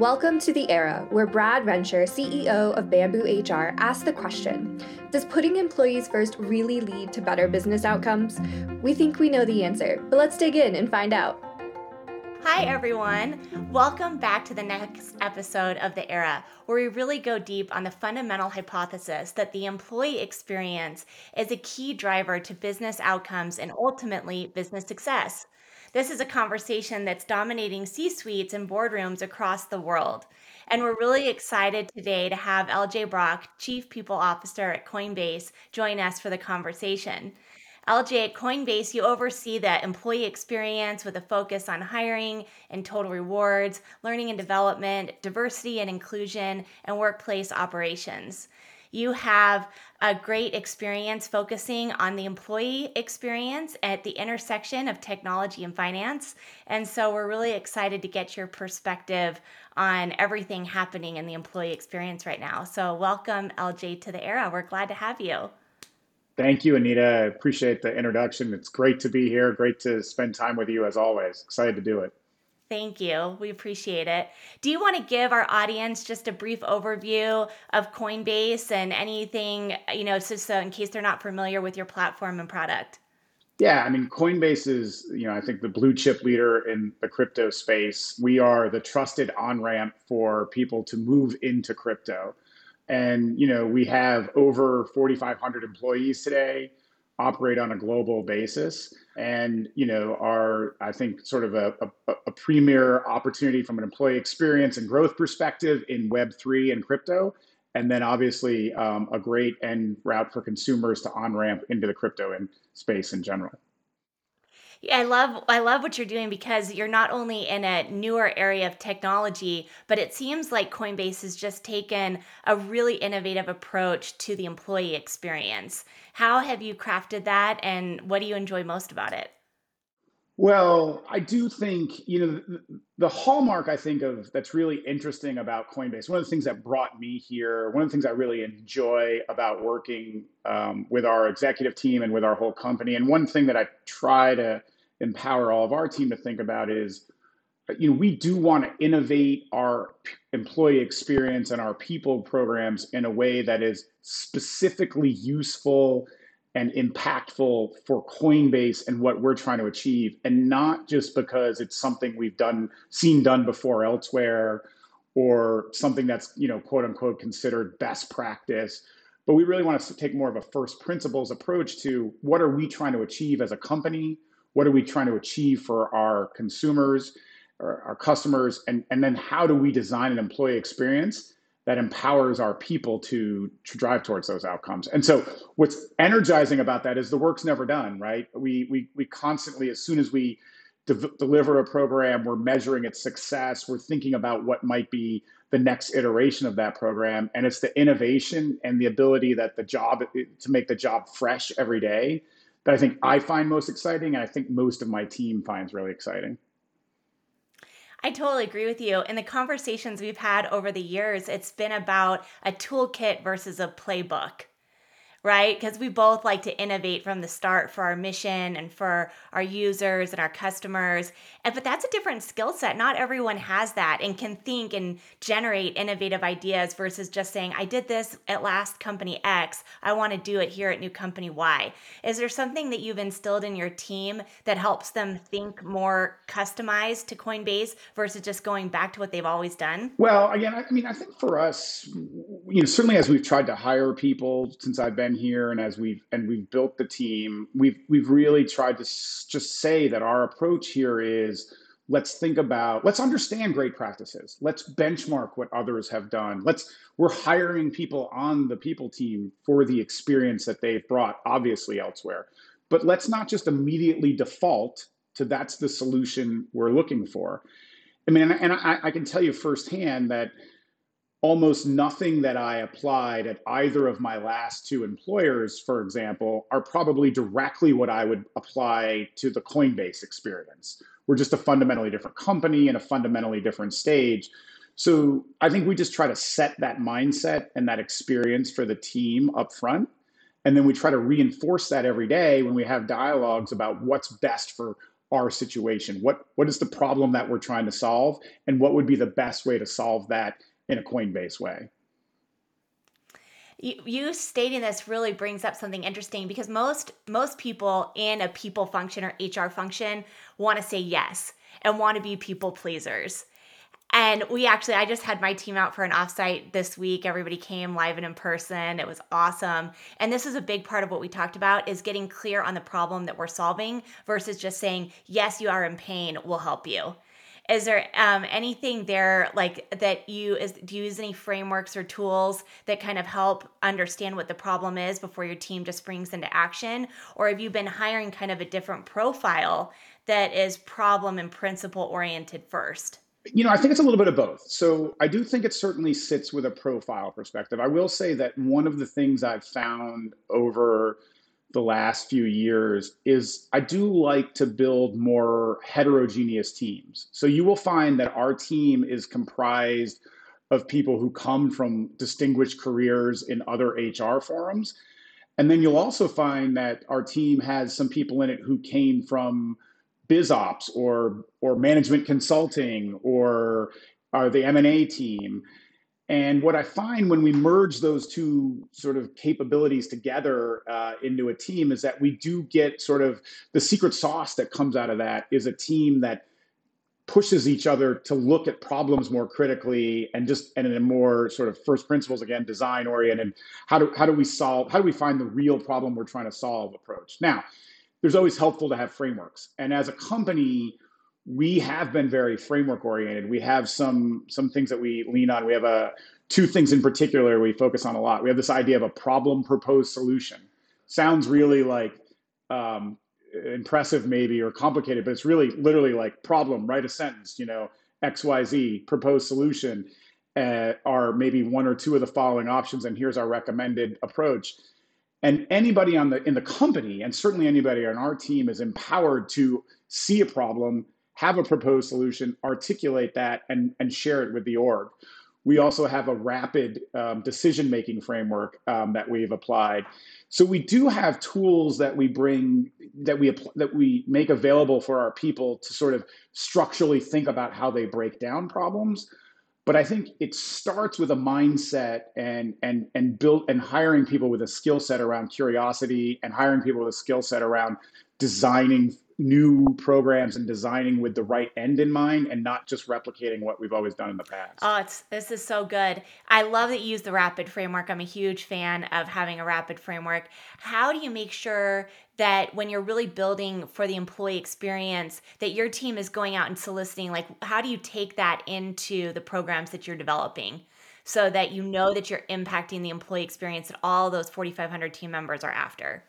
Welcome to the era where Brad Rencher, CEO of Bamboo HR, asked the question Does putting employees first really lead to better business outcomes? We think we know the answer, but let's dig in and find out. Hi, everyone. Welcome back to the next episode of The Era, where we really go deep on the fundamental hypothesis that the employee experience is a key driver to business outcomes and ultimately business success. This is a conversation that's dominating C suites and boardrooms across the world. And we're really excited today to have LJ Brock, Chief People Officer at Coinbase, join us for the conversation. LJ at Coinbase, you oversee the employee experience with a focus on hiring and total rewards, learning and development, diversity and inclusion, and workplace operations. You have a great experience focusing on the employee experience at the intersection of technology and finance. And so we're really excited to get your perspective on everything happening in the employee experience right now. So, welcome, LJ, to the era. We're glad to have you. Thank you, Anita. I appreciate the introduction. It's great to be here. Great to spend time with you as always. Excited to do it. Thank you. We appreciate it. Do you want to give our audience just a brief overview of Coinbase and anything, you know, just so in case they're not familiar with your platform and product? Yeah, I mean, Coinbase is, you know, I think the blue chip leader in the crypto space. We are the trusted on ramp for people to move into crypto. And, you know, we have over 4,500 employees today operate on a global basis. And you know are i think sort of a, a, a, premier opportunity from an employee experience and growth perspective in web3 and crypto. And then obviously um, a great end route for consumers to on ramp into the crypto and space in general I love I love what you're doing because you're not only in a newer area of technology, but it seems like Coinbase has just taken a really innovative approach to the employee experience. How have you crafted that and what do you enjoy most about it? Well, I do think, you know, the, the hallmark I think of that's really interesting about Coinbase, one of the things that brought me here, one of the things I really enjoy about working um, with our executive team and with our whole company, and one thing that I try to empower all of our team to think about is you know we do want to innovate our employee experience and our people programs in a way that is specifically useful and impactful for Coinbase and what we're trying to achieve and not just because it's something we've done seen done before elsewhere or something that's you know quote unquote considered best practice. But we really want to take more of a first principles approach to what are we trying to achieve as a company what are we trying to achieve for our consumers, or our customers, and, and then how do we design an employee experience that empowers our people to, to drive towards those outcomes. And so what's energizing about that is the work's never done, right? We, we, we constantly, as soon as we de- deliver a program, we're measuring its success, we're thinking about what might be the next iteration of that program. And it's the innovation and the ability that the job, to make the job fresh every day that I think I find most exciting, and I think most of my team finds really exciting. I totally agree with you. In the conversations we've had over the years, it's been about a toolkit versus a playbook right? Because we both like to innovate from the start for our mission and for our users and our customers. And, but that's a different skill set. Not everyone has that and can think and generate innovative ideas versus just saying, I did this at last company X. I want to do it here at new company Y. Is there something that you've instilled in your team that helps them think more customized to Coinbase versus just going back to what they've always done? Well, again, I mean, I think for us, you know, certainly as we've tried to hire people since I've been been here and as we've and we've built the team, we've we've really tried to just say that our approach here is let's think about let's understand great practices. Let's benchmark what others have done. Let's we're hiring people on the people team for the experience that they've brought obviously elsewhere. But let's not just immediately default to that's the solution we're looking for. I mean and i, I can tell you firsthand that almost nothing that I applied at either of my last two employers, for example, are probably directly what I would apply to the Coinbase experience. We're just a fundamentally different company and a fundamentally different stage. So I think we just try to set that mindset and that experience for the team up front. And then we try to reinforce that every day when we have dialogues about what's best for our situation? What what is the problem that we're trying to solve, and what would be the best way to solve that in a Coinbase way? You, you stating this really brings up something interesting because most most people in a people function or HR function want to say yes and want to be people pleasers. And we actually, I just had my team out for an offsite this week. Everybody came live and in person. It was awesome. And this is a big part of what we talked about is getting clear on the problem that we're solving versus just saying, yes, you are in pain, we'll help you. Is there um, anything there like that you is do you use any frameworks or tools that kind of help understand what the problem is before your team just springs into action? Or have you been hiring kind of a different profile that is problem and principle oriented first? You know, I think it's a little bit of both. So I do think it certainly sits with a profile perspective. I will say that one of the things I've found over the last few years is I do like to build more heterogeneous teams. So you will find that our team is comprised of people who come from distinguished careers in other HR forums. And then you'll also find that our team has some people in it who came from biz ops or or management consulting or are the M&A team. And what I find when we merge those two sort of capabilities together uh, into a team is that we do get sort of the secret sauce that comes out of that is a team that pushes each other to look at problems more critically and just and in a more sort of first principles again design oriented how do how do we solve how do we find the real problem we're trying to solve approach now there's always helpful to have frameworks. And as a company, we have been very framework oriented. We have some some things that we lean on. We have a two things in particular we focus on a lot. We have this idea of a problem proposed solution. Sounds really like um, impressive maybe or complicated, but it's really literally like problem. Write a sentence. You know, X Y Z proposed solution uh, are maybe one or two of the following options, and here's our recommended approach and anybody on the in the company and certainly anybody on our team is empowered to see a problem have a proposed solution articulate that and and share it with the org. We also have a rapid um, decision making framework um, that we've applied. So we do have tools that we bring that we that we make available for our people to sort of structurally think about how they break down problems. But I think it starts with a mindset and and and build and hiring people with a skill set around curiosity and hiring people with a skill set around designing new programs and designing with the right end in mind and not just replicating what we've always done in the past. Oh, it's this is so good. I love that you use the rapid framework. I'm a huge fan of having a rapid framework. How do you make sure that when you're really building for the employee experience that your team is going out and soliciting like how do you take that into the programs that you're developing? So that you know that you're impacting the employee experience that all those 4,500 team members are after.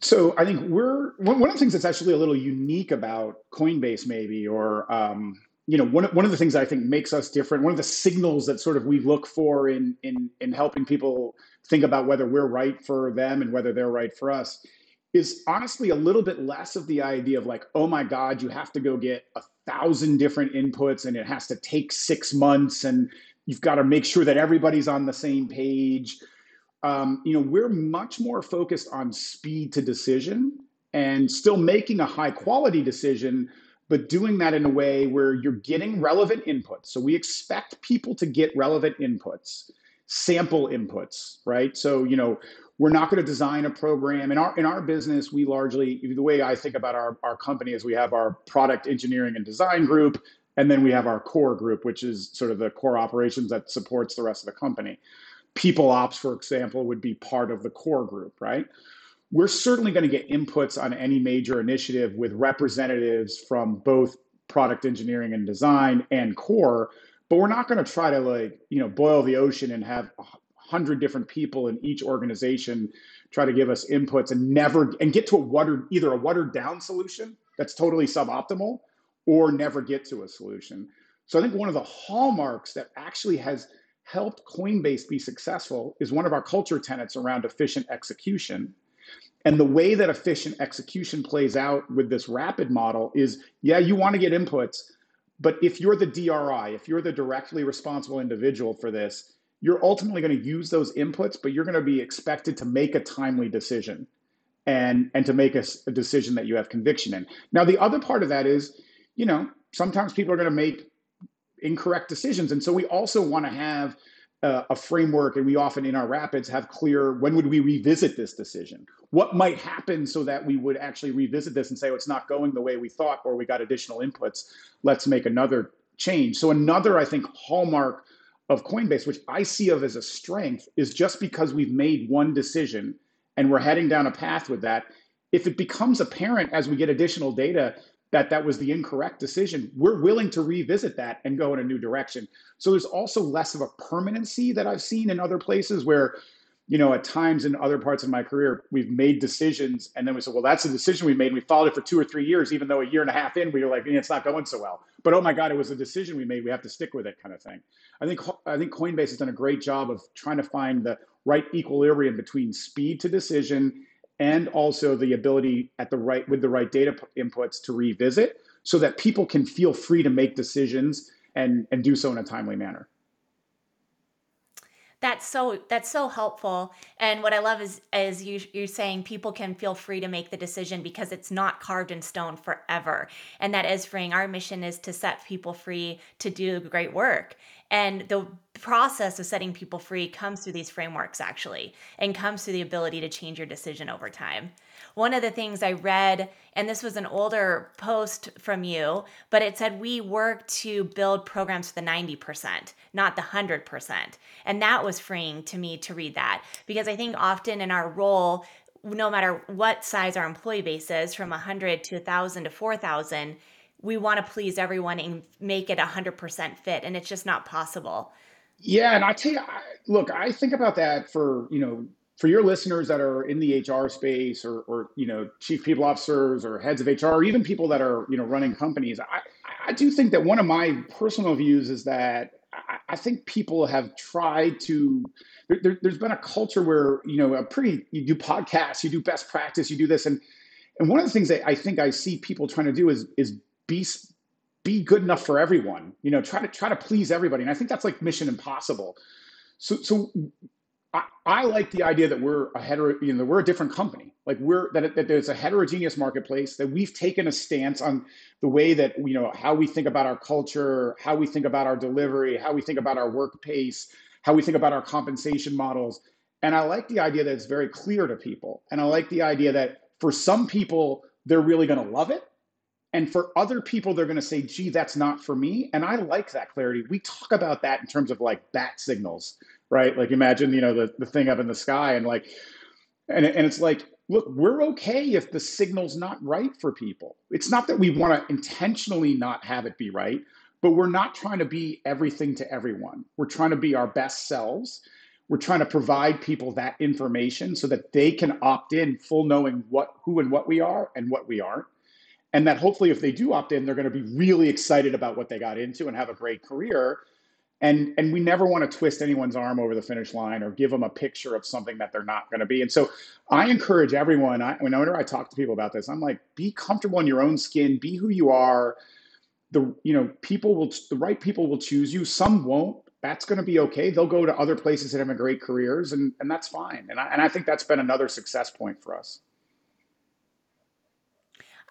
So I think we're one of the things that's actually a little unique about Coinbase, maybe, or um, you know, one one of the things I think makes us different. One of the signals that sort of we look for in in in helping people think about whether we're right for them and whether they're right for us is honestly a little bit less of the idea of like, oh my God, you have to go get a thousand different inputs and it has to take six months and you've got to make sure that everybody's on the same page um, you know, we're much more focused on speed to decision and still making a high quality decision, but doing that in a way where you're getting relevant inputs. So we expect people to get relevant inputs, sample inputs, right? So, you know, we're not going to design a program in our in our business we largely the way i think about our, our company is we have our product engineering and design group and then we have our core group which is sort of the core operations that supports the rest of the company people ops, for example, would be part of the core group, right? We're certainly going to get inputs on any major initiative with representatives from both product engineering and design and core, but we're not going to try to like, you know, boil the ocean and have a hundred different people in each organization try to give us inputs and never and get to a watered either a watered down solution that's totally suboptimal or never get to a solution. So I think one of the hallmarks that actually has helped Coinbase be successful is one of our culture tenets around efficient execution. And the way that efficient execution plays out with this rapid model is yeah, you want to get inputs, but if you're the DRI, if you're the directly responsible individual for this, you're ultimately going to use those inputs, but you're going to be expected to make a timely decision. and and to make a, a decision that you have conviction in. Now, the other part of that is, you know, sometimes people are going to make incorrect decisions, and so we also want to have uh, a framework and we often in our rapids have clear when would we revisit this decision? What might happen so that we would actually revisit this and say oh, it's not going the way we thought or we got additional inputs. Let's make another change. So another i think hallmark of coinbase which i see of as a strength is just because we've made one decision and we're heading down a path with that if it becomes apparent as we get additional data that that was the incorrect decision, we're willing to revisit that and go in a new direction. So there's also less of a permanency that I've seen in other places where, you know, at times in other parts of my career, we've made decisions and then we said, well, that's a decision we made. And we followed it for two or three years, even though a year and a half in, we were like, it's not going so well. But oh my God, it was a decision we made. We have to stick with it kind of thing. I think I think Coinbase has done a great job of trying to find the right equilibrium between speed to decision and also the ability at the right with the right data inputs to revisit so that people can feel free to make decisions and and do so in a timely manner. That's so that's so helpful. And what i love is is you you're saying people can feel free to make the decision because it's not carved in stone forever. And that is freeing. Our mission is to set people free to do great work. And the process of setting people free comes through these frameworks, actually, and comes through the ability to change your decision over time. One of the things I read, and this was an older post from you, but it said we work to build programs for the 90%, not the 100%. And that was freeing to me to read that because I think often in our role, no matter what size our employee base is, from 100 to 1,000 to 4,000, we want to please everyone and make it 100% fit and it's just not possible yeah and i tell you look i think about that for you know for your listeners that are in the hr space or, or you know chief people officers or heads of hr or even people that are you know running companies i, I do think that one of my personal views is that i, I think people have tried to there, has been a culture where you know a pretty you do podcasts you do best practice you do this and and one of the things that i think i see people trying to do is is be be good enough for everyone. You know, try to try to please everybody. And I think that's like mission impossible. So so I, I like the idea that we're a hetero, you know, we're a different company. Like we're that, that there's a heterogeneous marketplace that we've taken a stance on the way that you know how we think about our culture, how we think about our delivery, how we think about our work pace, how we think about our compensation models. And I like the idea that it's very clear to people. And I like the idea that for some people, they're really going to love it and for other people, they're going to say, gee, that's not for me. And I like that clarity. We talk about that in terms of like bat signals, right? Like imagine, you know, the, the thing up in the sky and like, and, and it's like, look, we're okay if the signal's not right for people. It's not that we want to intentionally not have it be right, but we're not trying to be everything to everyone. We're trying to be our best selves. We're trying to provide people that information so that they can opt in full knowing what who and what we are and what we aren't and that hopefully if they do opt in they're going to be really excited about what they got into and have a great career. And and we never want to twist anyone's arm over the finish line or give them a picture of something that they're not going to be. And so i encourage everyone I, whenever i talk to people about this i'm like be comfortable in your own skin be who you are. The you know people will the right people will choose you. Some won't. That's going to be okay. They'll go to other places and have great careers and and that's fine. And I, and I think that's been another success point for us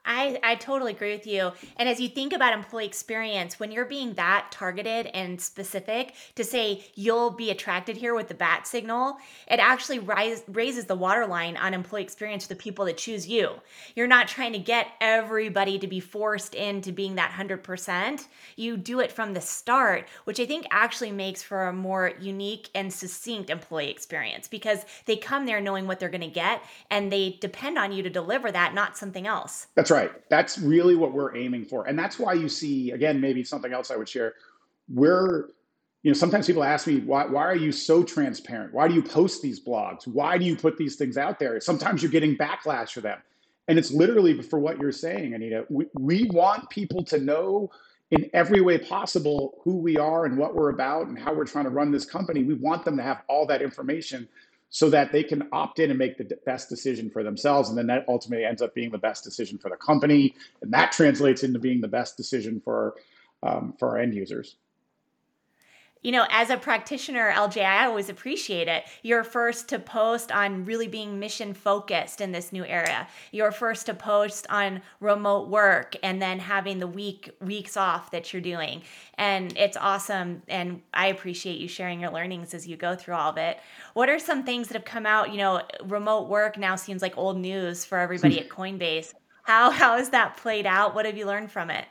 I, I totally agree with you. And as you think about employee experience, when you're being that targeted and specific to say you'll be attracted here with the bat signal, it actually rise, raises the waterline on employee experience for the people that choose you. You're not trying to get everybody to be forced into being that 100%. You do it from the start, which I think actually makes for a more unique and succinct employee experience because they come there knowing what they're going to get and they depend on you to deliver that, not something else. That's right right. That's really what we're aiming for. And that's why you see, again, maybe something else I would share. We're, you know, sometimes people ask me, why, why are you so transparent? Why do you post these blogs? Why do you put these things out there? Sometimes you're getting backlash for them. And it's literally for what you're saying, Anita. We, we want people to know in every way possible who we are and what we're about and how we're trying to run this company. We want them to have all that information so that they can opt in and make the best decision for themselves. And then that ultimately ends up being the best decision for the company. And that translates into being the best decision for, um, for our end users. You know, as a practitioner, LJ, I always appreciate it. You're first to post on really being mission focused in this new era. You're first to post on remote work and then having the week weeks off that you're doing. And it's awesome. And I appreciate you sharing your learnings as you go through all of it. What are some things that have come out? You know, remote work now seems like old news for everybody at Coinbase. How how has that played out? What have you learned from it?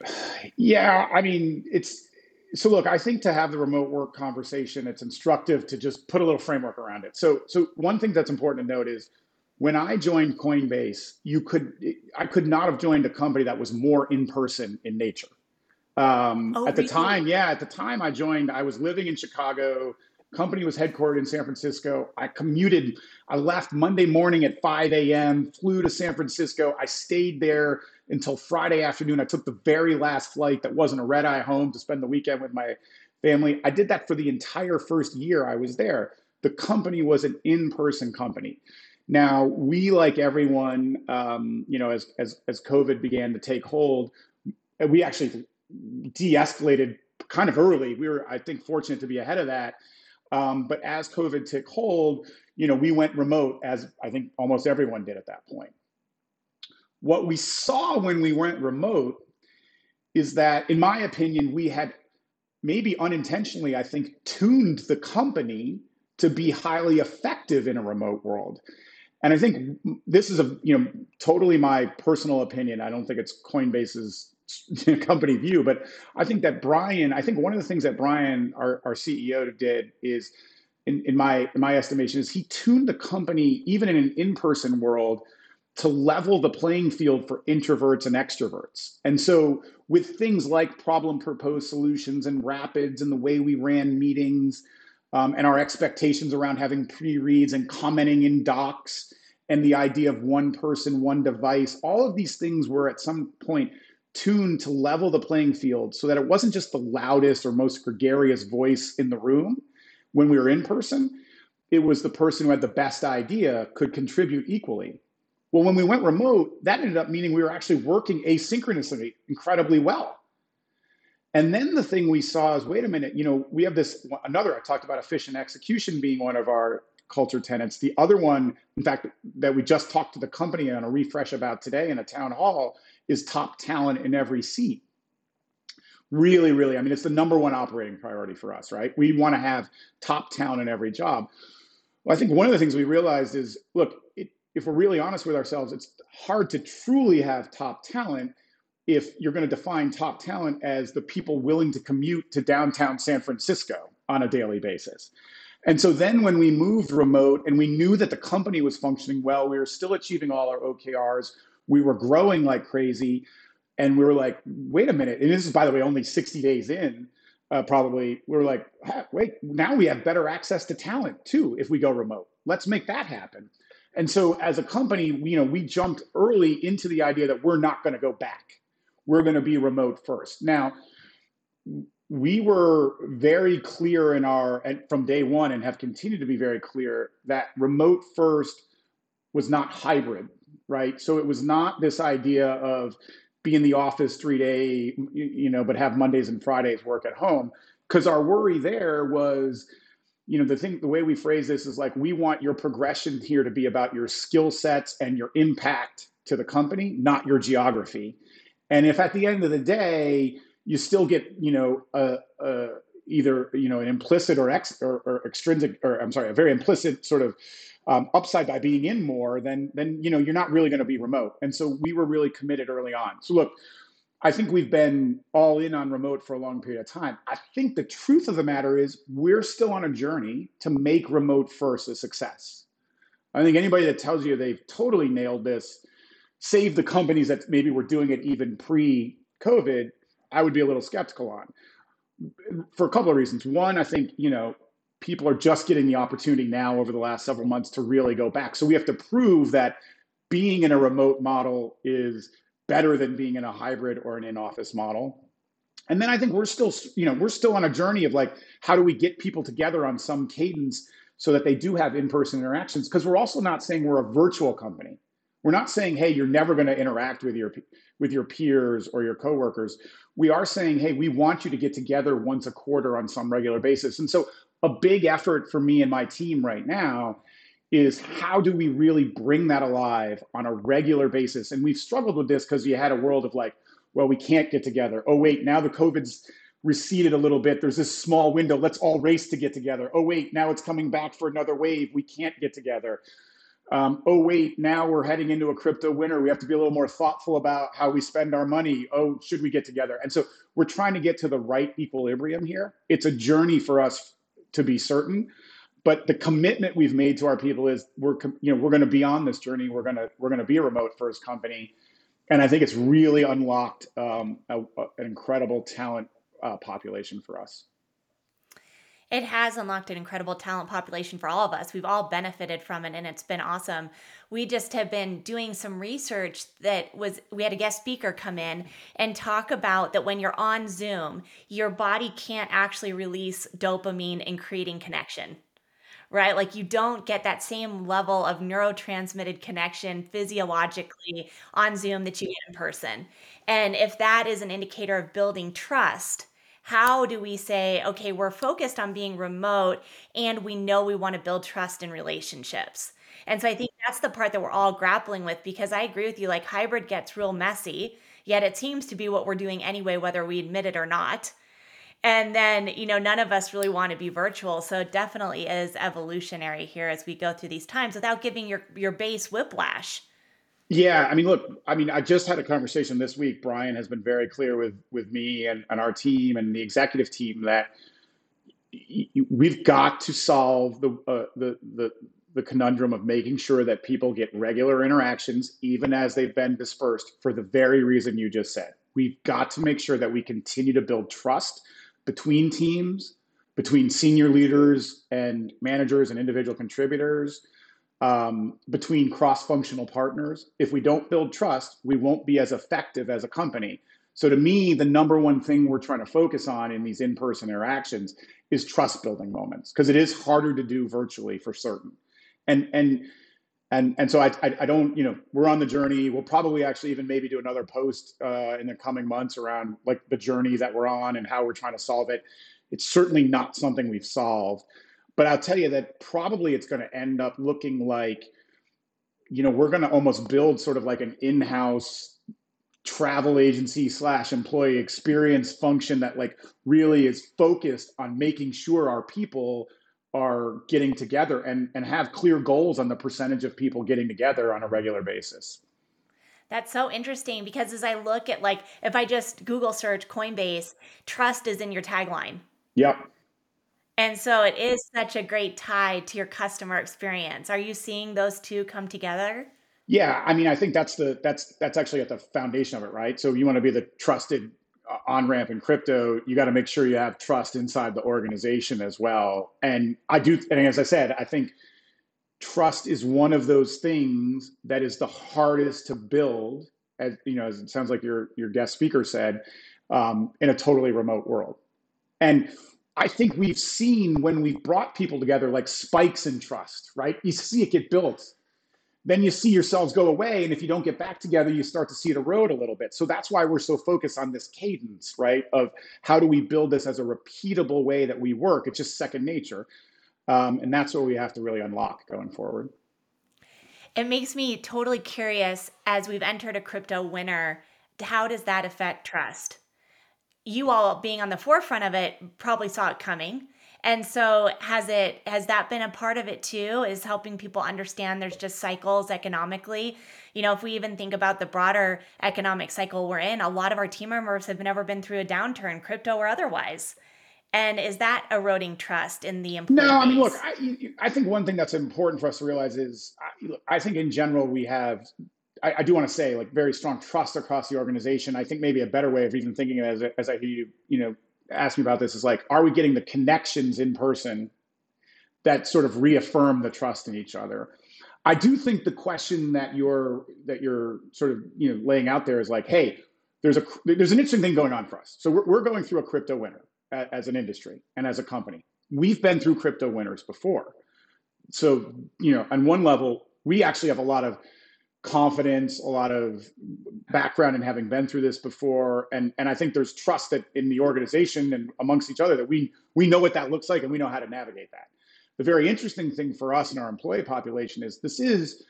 Yeah, I mean, it's so look, I think to have the remote work conversation, it's instructive to just put a little framework around it. So, so one thing that's important to note is when I joined Coinbase, you could I could not have joined a company that was more in person in nature. Um, oh, at the really? time, yeah, at the time I joined, I was living in Chicago. Company was headquartered in San Francisco. I commuted. I left Monday morning at 5 a.m. Flew to San Francisco. I stayed there until Friday afternoon. I took the very last flight that wasn't a red eye home to spend the weekend with my family. I did that for the entire first year I was there. The company was an in person company. Now, we, like everyone, um, you know, as, as, as COVID began to take hold, we actually de escalated kind of early. We were, I think, fortunate to be ahead of that. Um, but as COVID took hold, you know, we went remote, as I think almost everyone did at that point. What we saw when we went remote is that, in my opinion, we had maybe unintentionally, I think, tuned the company to be highly effective in a remote world. And I think this is a you know totally my personal opinion. I don't think it's Coinbase's company view, but I think that Brian, I think one of the things that Brian, our, our CEO, did is, in, in my in my estimation, is he tuned the company even in an in-person world to level the playing field for introverts and extroverts. And so, with things like problem proposed solutions and rapids and the way we ran meetings um, and our expectations around having pre reads and commenting in docs and the idea of one person, one device, all of these things were at some point tuned to level the playing field so that it wasn't just the loudest or most gregarious voice in the room when we were in person. It was the person who had the best idea could contribute equally. Well, when we went remote, that ended up meaning we were actually working asynchronously incredibly well. And then the thing we saw is wait a minute, you know, we have this another, I talked about efficient execution being one of our culture tenants. The other one, in fact, that we just talked to the company on a refresh about today in a town hall is top talent in every seat. Really, really, I mean, it's the number one operating priority for us, right? We want to have top talent in every job. Well, I think one of the things we realized is look, if we're really honest with ourselves, it's hard to truly have top talent if you're going to define top talent as the people willing to commute to downtown San Francisco on a daily basis. And so then when we moved remote and we knew that the company was functioning well, we were still achieving all our OKRs, we were growing like crazy. And we were like, wait a minute. And this is, by the way, only 60 days in, uh, probably. We were like, wait, now we have better access to talent too if we go remote. Let's make that happen. And so as a company, you know, we jumped early into the idea that we're not going to go back. We're going to be remote first. Now, we were very clear in our from day one and have continued to be very clear that remote first was not hybrid, right? So it was not this idea of be in the office three day, you know, but have Mondays and Fridays work at home. Because our worry there was you know the thing the way we phrase this is like we want your progression here to be about your skill sets and your impact to the company not your geography. And if at the end of the day you still get you know a, a either you know an implicit or, ex, or, or extrinsic or i'm sorry a very implicit sort of um, upside by being in more then then you know you're not really going to be remote. And so we were really committed early on. So look I think we've been all in on remote for a long period of time. I think the truth of the matter is we're still on a journey to make remote first a success. I think anybody that tells you they've totally nailed this, save the companies that maybe were doing it even pre COVID, I would be a little skeptical on for a couple of reasons. One, I think, you know, people are just getting the opportunity now over the last several months to really go back. So we have to prove that being in a remote model is better than being in a hybrid or an in-office model. And then I think we're still, you know, we're still on a journey of like, how do we get people together on some cadence so that they do have in-person interactions? Because we're also not saying we're a virtual company. We're not saying, hey, you're never going to interact with your with your peers or your coworkers. We are saying, hey, we want you to get together once a quarter on some regular basis. And so a big effort for me and my team right now is how do we really bring that alive on a regular basis? And we've struggled with this because you had a world of like, well, we can't get together. Oh, wait, now the COVID's receded a little bit. There's this small window. Let's all race to get together. Oh, wait, now it's coming back for another wave. We can't get together. Um, oh, wait, now we're heading into a crypto winter. We have to be a little more thoughtful about how we spend our money. Oh, should we get together? And so we're trying to get to the right equilibrium here. It's a journey for us to be certain. But the commitment we've made to our people is we're you know we're going to be on this journey. We're going to we're going to be a remote first company, and I think it's really unlocked um, a, a, an incredible talent uh, population for us it has unlocked an incredible talent population for all of us. We've all benefited from it and it's been awesome. We just have been doing some research that was we had a guest speaker come in and talk about that when you're on Zoom, your body can't actually release dopamine in creating connection. Right? Like you don't get that same level of neurotransmitted connection physiologically on Zoom that you get in person. And if that is an indicator of building trust, how do we say, okay, we're focused on being remote and we know we want to build trust in relationships? And so I think that's the part that we're all grappling with because I agree with you, like hybrid gets real messy, yet it seems to be what we're doing anyway, whether we admit it or not. And then, you know, none of us really want to be virtual. So it definitely is evolutionary here as we go through these times without giving your, your base whiplash. Yeah, I mean, look, I mean, I just had a conversation this week. Brian has been very clear with with me and, and our team and the executive team that we've got to solve the uh, the the the conundrum of making sure that people get regular interactions, even as they've been dispersed, for the very reason you just said. We've got to make sure that we continue to build trust between teams, between senior leaders and managers and individual contributors um, between cross functional partners. If we don't build trust, we won't be as effective as a company. So, to me, the number one thing we're trying to focus on in these in person interactions is trust building moments because it is harder to do virtually for certain. And, and, and, and so I, I, I, don't, you know, we're on the journey. We'll probably actually even maybe do another post uh, in the coming months around like the journey that we're on and how we're trying to solve it. It's certainly not something we've solved. But I'll tell you that probably it's going to end up looking like, you know, we're going to almost build sort of like an in-house travel agency slash employee experience function that like really is focused on making sure our people are getting together and and have clear goals on the percentage of people getting together on a regular basis. That's so interesting because as I look at like if I just Google search Coinbase, trust is in your tagline. Yep. And so it is such a great tie to your customer experience. Are you seeing those two come together? Yeah, I mean, I think that's the that's that's actually at the foundation of it, right? So you want to be the trusted on ramp in crypto. You got to make sure you have trust inside the organization as well. And I do, and as I said, I think trust is one of those things that is the hardest to build. As you know, as it sounds like your your guest speaker said, um, in a totally remote world. And I think we've seen when we've brought people together like spikes in trust, right? You see it get built. Then you see yourselves go away. And if you don't get back together, you start to see it erode a little bit. So that's why we're so focused on this cadence, right? Of how do we build this as a repeatable way that we work? It's just second nature. Um, and that's what we have to really unlock going forward. It makes me totally curious as we've entered a crypto winter, how does that affect trust? you all being on the forefront of it probably saw it coming. And so has it has that been a part of it too? Is helping people understand there's just cycles economically. You know, if we even think about the broader economic cycle we're in, a lot of our team members have never been through a downturn, crypto or otherwise. And is that eroding trust in the employee? No, I mean, look, I, I think one thing that's important for us to realize is, I, I think in general we have I, I do want to say like very strong trust across the organization. I think maybe a better way of even thinking of it as as I hear you, you know, ask me about this is like, are we getting the connections in person that sort of reaffirm the trust in each other? I do think the question that you're that you're sort of you know laying out there is like, hey, there's a there's an interesting thing going on for us. So we're, we're going through a crypto winter as an industry and as a company. We've been through crypto winters before. So you know, on one level, we actually have a lot of confidence, a lot of background in having been through this before, and and I think there's trust that in the organization and amongst each other that we we know what that looks like and we know how to navigate that. The very interesting thing for us and our employee population is this is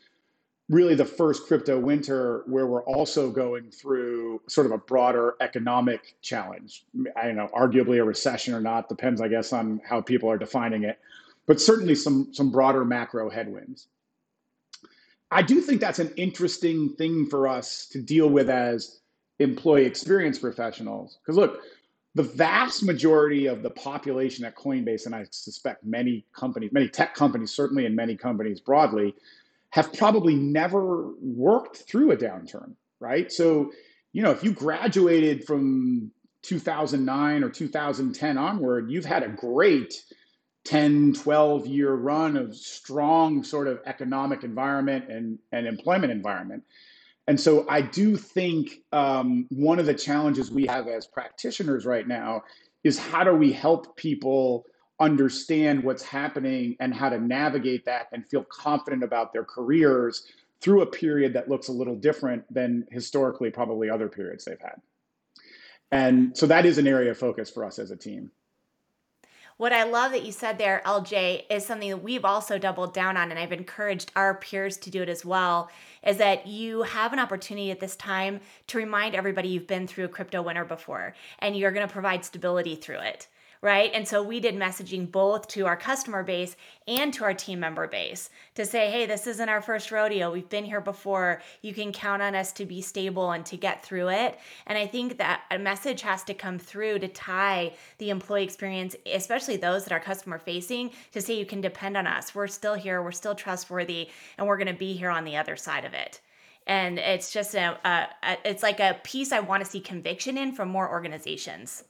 really the first crypto winter where we're also going through sort of a broader economic challenge. I don't know, arguably a recession or not, depends, I guess, on how people are defining it, but certainly some some broader macro headwinds. I do think that's an interesting thing for us to deal with as employee experience professionals. Because look, the vast majority of the population at Coinbase, and I suspect many companies, many tech companies, certainly, and many companies broadly, have probably never worked through a downturn, right? So, you know, if you graduated from 2009 or 2010 onward, you've had a great 10, 12 year run of strong sort of economic environment and, and employment environment. And so I do think um, one of the challenges we have as practitioners right now is how do we help people understand what's happening and how to navigate that and feel confident about their careers through a period that looks a little different than historically probably other periods they've had. And so that is an area of focus for us as a team. What I love that you said there, LJ, is something that we've also doubled down on, and I've encouraged our peers to do it as well, is that you have an opportunity at this time to remind everybody you've been through a crypto winter before, and you're going to provide stability through it right? And so we did messaging both to our customer base and to our team member base to say, hey, this isn't our first rodeo. We've been here before. You can count on us to be stable and to get through it. And I think that a message has to come through to tie the employee experience, especially those that are customer facing, to say you can depend on us. We're still here, we're still trustworthy, and we're going to be here on the other side of it and it's just a, a, a, it's like a piece i want to see conviction in from more organizations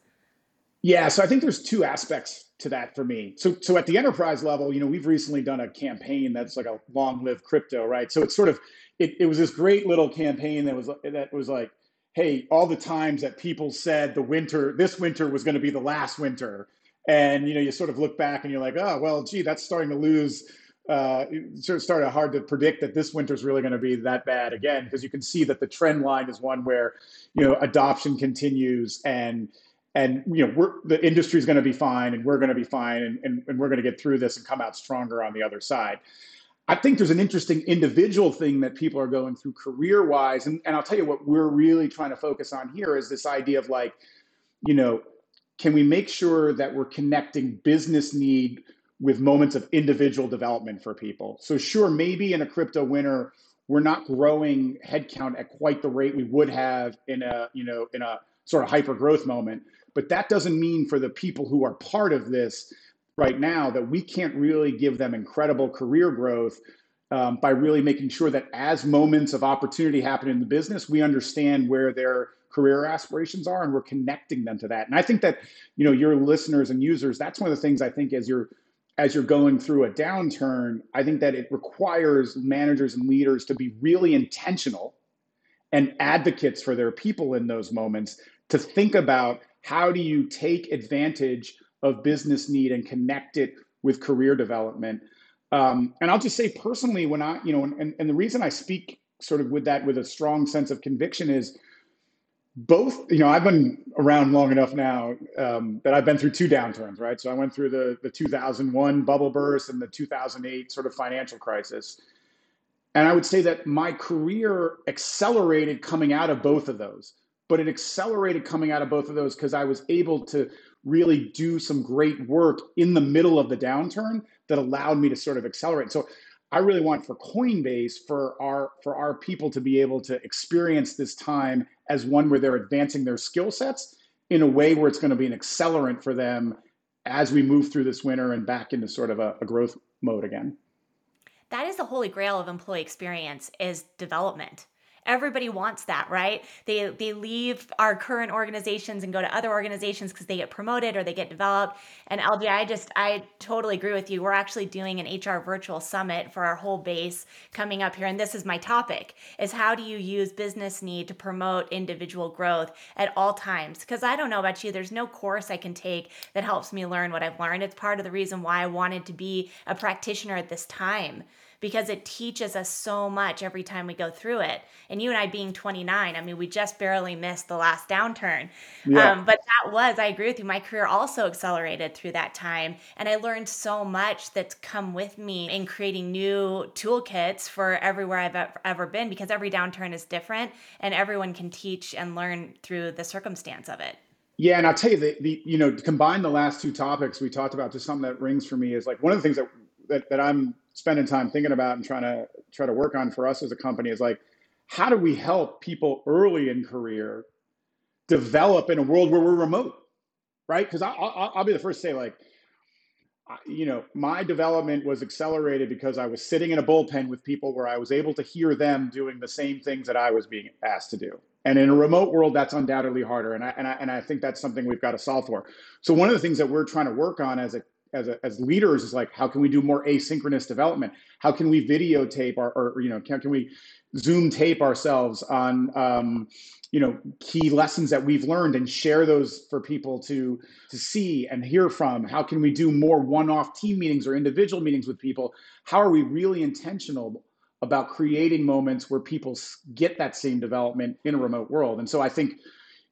yeah, so I think there's two aspects to that for me. So, so at the enterprise level, you know, we've recently done a campaign that's like a long live crypto, right? So it's sort of it, it was this great little campaign that was that was like, hey, all the times that people said the winter, this winter was going to be the last winter, and you know, you sort of look back and you're like, oh, well, gee, that's starting to lose. Uh, sort of started hard to predict that this winter is really going to be that bad again because you can see that the trend line is one where you know adoption continues and and you know the industry is going to be fine and we're going to be fine and, and, and we're going to get through this and come out stronger on the other side. I think there's an interesting individual thing that people are going through career wise and, and i'll tell you what we're really trying to focus on here is this idea of like you know can we make sure that we're connecting business need with moments of individual development for people? So sure maybe in a crypto winter we're not growing headcount at quite the rate we would have in a you know in a sort of hyper growth moment but that doesn't mean for the people who are part of this right now that we can't really give them incredible career growth um, by really making sure that as moments of opportunity happen in the business, we understand where their career aspirations are and we're connecting them to that. And I think that, you know, your listeners and users, that's one of the things I think as you're as you're going through a downturn, I think that it requires managers and leaders to be really intentional and advocates for their people in those moments to think about how do you take advantage of business need and connect it with career development? Um, and I'll just say personally, when I, you know, and, and the reason I speak sort of with that with a strong sense of conviction is both, you know, I've been around long enough now um, that I've been through two downturns, right? So I went through the, the 2001 bubble burst and the 2008 sort of financial crisis. And I would say that my career accelerated coming out of both of those but it accelerated coming out of both of those because I was able to really do some great work in the middle of the downturn that allowed me to sort of accelerate. So I really want for Coinbase for our for our people to be able to experience this time as one where they're advancing their skill sets in a way where it's going to be an accelerant for them as we move through this winter and back into sort of a, a growth mode again. That is the holy grail of employee experience is development Everybody wants that, right? They they leave our current organizations and go to other organizations because they get promoted or they get developed. And LJ, I just I totally agree with you. We're actually doing an HR virtual summit for our whole base coming up here, and this is my topic: is how do you use business need to promote individual growth at all times? Because I don't know about you, there's no course I can take that helps me learn what I've learned. It's part of the reason why I wanted to be a practitioner at this time because it teaches us so much every time we go through it. And you and I being 29, I mean, we just barely missed the last downturn. Yeah. Um, but that was, I agree with you, my career also accelerated through that time. And I learned so much that's come with me in creating new toolkits for everywhere I've ever been because every downturn is different and everyone can teach and learn through the circumstance of it. Yeah, and I'll tell you that the you know combine the last two topics we talked about, just something that rings for me is like one of the things that that, that I'm spending time thinking about and trying to try to work on for us as a company is like how do we help people early in career develop in a world where we're remote, right? Because I'll, I'll be the first to say like you know, my development was accelerated because I was sitting in a bullpen with people where I was able to hear them doing the same things that I was being asked to do. And in a remote world, that's undoubtedly harder. And I, and I, and I think that's something we've got to solve for. So one of the things that we're trying to work on as a, as, a, as leaders is like, how can we do more asynchronous development? How can we videotape or, or you know, can, can we Zoom tape ourselves on, um, you know key lessons that we've learned and share those for people to to see and hear from? How can we do more one-off team meetings or individual meetings with people? How are we really intentional about creating moments where people get that same development in a remote world? And so i think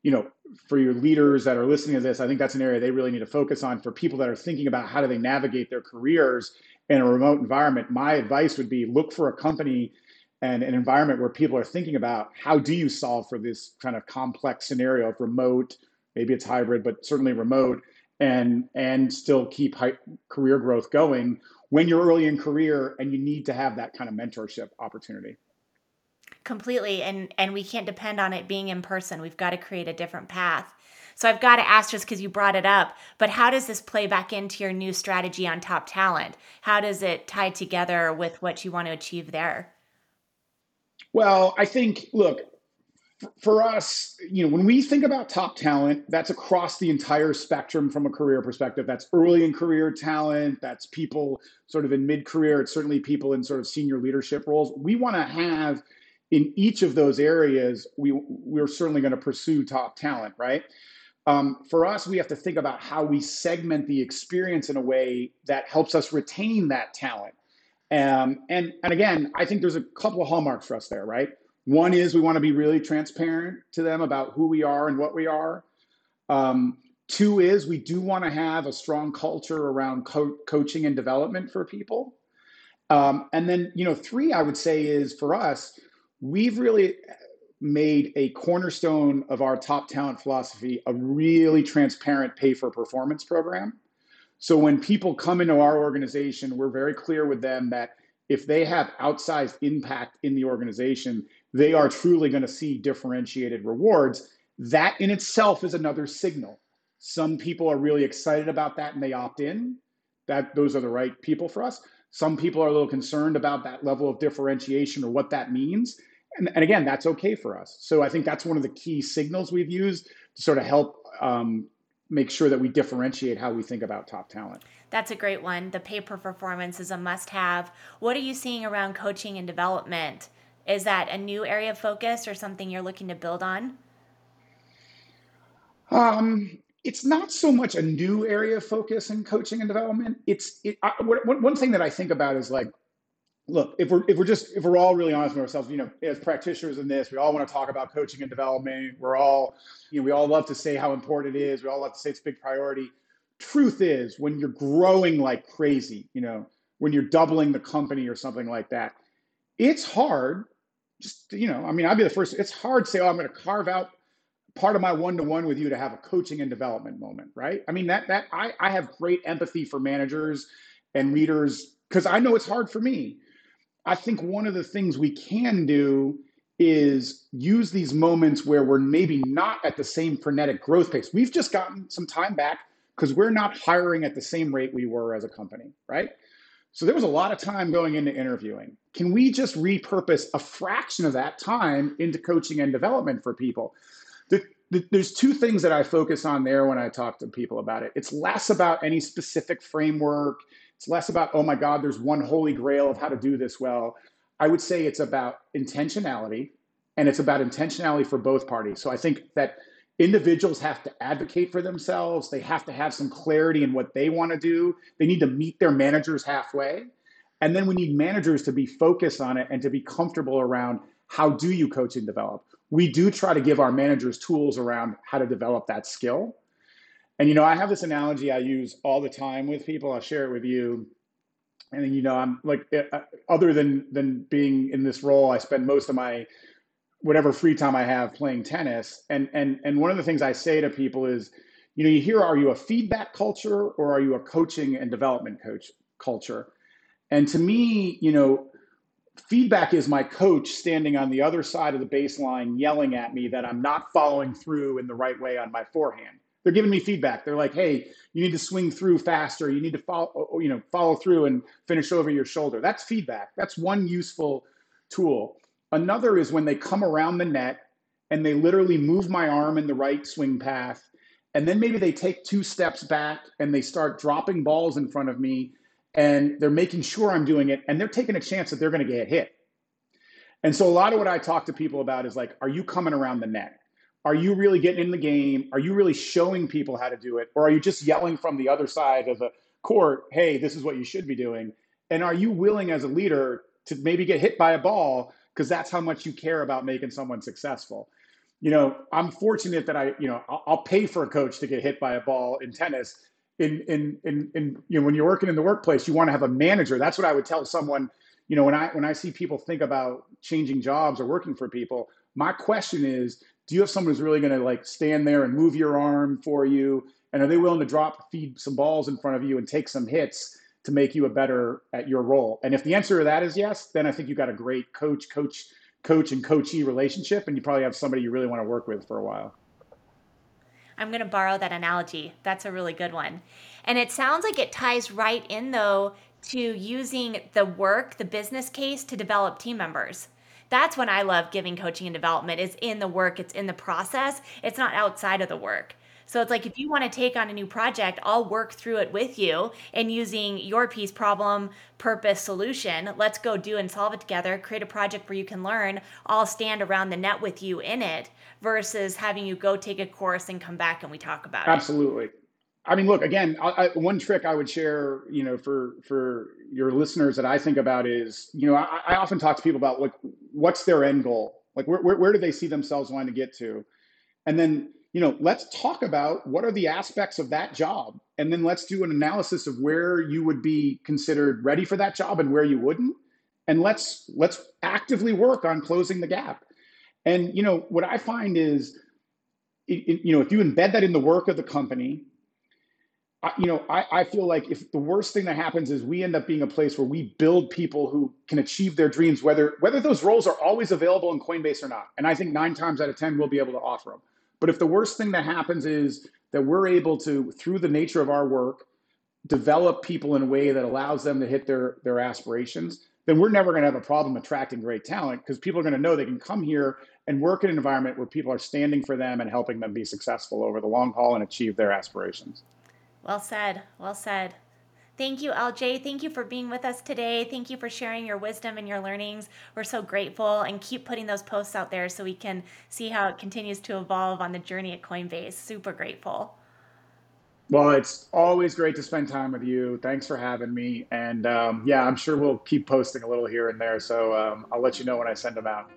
you know for your leaders that are listening to this i think that's an area they really need to focus on for people that are thinking about how do they navigate their careers in a remote environment. My advice would be look for a company and an environment where people are thinking about how do you solve for this kind of complex scenario of remote maybe it's hybrid but certainly remote and and still keep high, career growth going when you're early in career and you need to have that kind of mentorship opportunity completely and and we can't depend on it being in person we've got to create a different path so I've got to ask just because you brought it up, but how does this play back into your new strategy on top talent? How does it tie together with what you want to achieve there? Well, I think, look, for us, you know, when we think about top talent, that's across the entire spectrum from a career perspective. That's early in career talent, that's people sort of in mid career, it's certainly people in sort of senior leadership roles. We want to have in each of those areas, we, we're certainly going to pursue top talent, right? Um, for us, we have to think about how we segment the experience in a way that helps us retain that talent. Um, and and again, I think there's a couple of hallmarks for us there, right? One is we want to be really transparent to them about who we are and what we are. Um, two is we do want to have a strong culture around co- coaching and development for people. Um, and then, you know, three, I would say is for us, we've really made a cornerstone of our top talent philosophy a really transparent pay for performance program. So when people come into our organization, we're very clear with them that if they have outsized impact in the organization, they are truly going to see differentiated rewards. That in itself is another signal. Some people are really excited about that and they opt in. That those are the right people for us. Some people are a little concerned about that level of differentiation or what that means. And, and again, that's okay for us. So I think that's one of the key signals we've used to sort of help um, make sure that we differentiate how we think about top talent. That's a great one. The pay per performance is a must have. What are you seeing around coaching and development? Is that a new area of focus or something you're looking to build on? Um, it's not so much a new area of focus in coaching and development. It's it, I, one thing that I think about is like look, if we're if we're just if we're all really honest with ourselves, you know, as practitioners in this, we all want to talk about coaching and development. We're all, you know, we all love to say how important it is. We all love to say it's a big priority. Truth is, when you're growing like crazy, you know, when you're doubling the company or something like that, it's hard. Just you know, I mean, I'd be the first. It's hard to say, oh, I'm going to carve out part of my one-to-one with you to have a coaching and development moment, right? I mean, that that I I have great empathy for managers and leaders because I know it's hard for me I think one of the things we can do is use these moments where we're maybe not at the same frenetic growth pace. We've just gotten some time back because we're not hiring at the same rate we were as a company, right? So there was a lot of time going into interviewing. Can we just repurpose a fraction of that time into coaching and development for people? The, the, there's two things that I focus on there when I talk to people about it. It's less about any specific framework it's less about, oh my God, there's one holy grail of how to do this well. I would say it's about intentionality and it's about intentionality for both parties. So I think that individuals have to advocate for themselves. They have to have some clarity in what they want to do. They need to meet their managers halfway. And then we need managers to be focused on it and to be comfortable around how do you coach and develop. We do try to give our managers tools around how to develop that skill. And you know, I have this analogy I use all the time with people. I'll share it with you. And you know, I'm like, eh, uh, other than than being in this role, I spend most of my whatever free time I have playing tennis. And and and one of the things I say to people is, you know, you hear, are you a feedback culture or are you a coaching and development coach culture? And to me, you know, feedback is my coach standing on the other side of the baseline yelling at me that I'm not following through in the right way on my forehand. They're giving me feedback. They're like, "Hey, you need to swing through faster. You need to follow, oh, oh, you know, follow through and finish over your shoulder." That's feedback. That's one useful tool. Another is when they come around the net and they literally move my arm in the right swing path, and then maybe they take two steps back and they start dropping balls in front of me and they're making sure I'm doing it and they're taking a chance that they're going to get hit. And so a lot of what I talk to people about is like, are you coming around the net? Are you really getting in the game? Are you really showing people how to do it? Or are you just yelling from the other side of the court, hey, this is what you should be doing? And are you willing as a leader to maybe get hit by a ball because that's how much you care about making someone successful? You know, I'm fortunate that I, you know, I'll pay for a coach to get hit by a ball in tennis in in in, in you know when you're working in the workplace you want to have a manager. That's what i would tell someone you know when i when i see people think about changing jobs or working for people my question is do you have someone who's really going to like stand there and move your arm for you? And are they willing to drop feed some balls in front of you and take some hits to make you a better at your role? And if the answer to that is yes then i think you've got a great coach coach coach and coachee relationship and you probably have somebody you really want to work with for a while I'm going to borrow that analogy. That's a really good one. And it sounds like it ties right in, though, to using the work, the business case to develop team members. That's when I love giving coaching and development is in the work, it's in the process. It's not outside of the work. So it's like if you want to take on a new project, I'll work through it with you and using your piece problem, purpose, solution. Let's go do and solve it together, create a project where you can learn. I'll stand around the net with you in it versus having you go take a course and come back and we talk about Absolutely. it. Absolutely. I mean, look again. I, I, one trick I would share, you know, for for your listeners that I think about is, you know, I, I often talk to people about like what's their end goal, like where, where where do they see themselves wanting to get to, and then you know, let's talk about what are the aspects of that job, and then let's do an analysis of where you would be considered ready for that job and where you wouldn't, and let's let's actively work on closing the gap. And you know what I find is, it, you know, if you embed that in the work of the company, I, you know, I, I feel like if the worst thing that happens is we end up being a place where we build people who can achieve their dreams, whether whether those roles are always available in Coinbase or not. And I think nine times out of ten we'll be able to offer them. But if the worst thing that happens is that we're able to, through the nature of our work, develop people in a way that allows them to hit their their aspirations, then we're never going to have a problem attracting great talent because people are going to know they can come here and work in an environment where people are standing for them and helping them be successful over the long haul and achieve their aspirations. Well said. Well said. Thank you, LJ. Thank you for being with us today. Thank you for sharing your wisdom and your learnings. We're so grateful and keep putting those posts out there so we can see how it continues to evolve on the journey at Coinbase. Super grateful. Well, it's always great to spend time with you. Thanks for having me. And um, yeah, I'm sure we'll keep posting a little here and there. So um, I'll let you know when I send them out.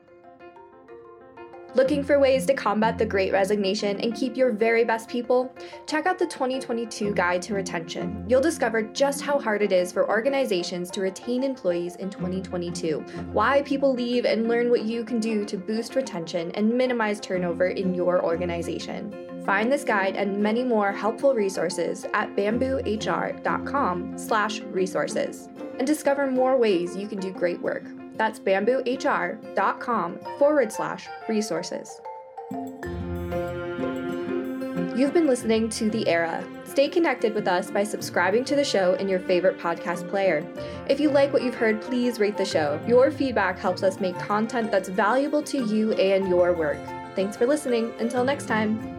Looking for ways to combat the great resignation and keep your very best people? Check out the 2022 Guide to Retention. You'll discover just how hard it is for organizations to retain employees in 2022, why people leave, and learn what you can do to boost retention and minimize turnover in your organization. Find this guide and many more helpful resources at bamboohr.com/resources and discover more ways you can do great work. That's bamboohr.com forward slash resources. You've been listening to The Era. Stay connected with us by subscribing to the show in your favorite podcast player. If you like what you've heard, please rate the show. Your feedback helps us make content that's valuable to you and your work. Thanks for listening. Until next time.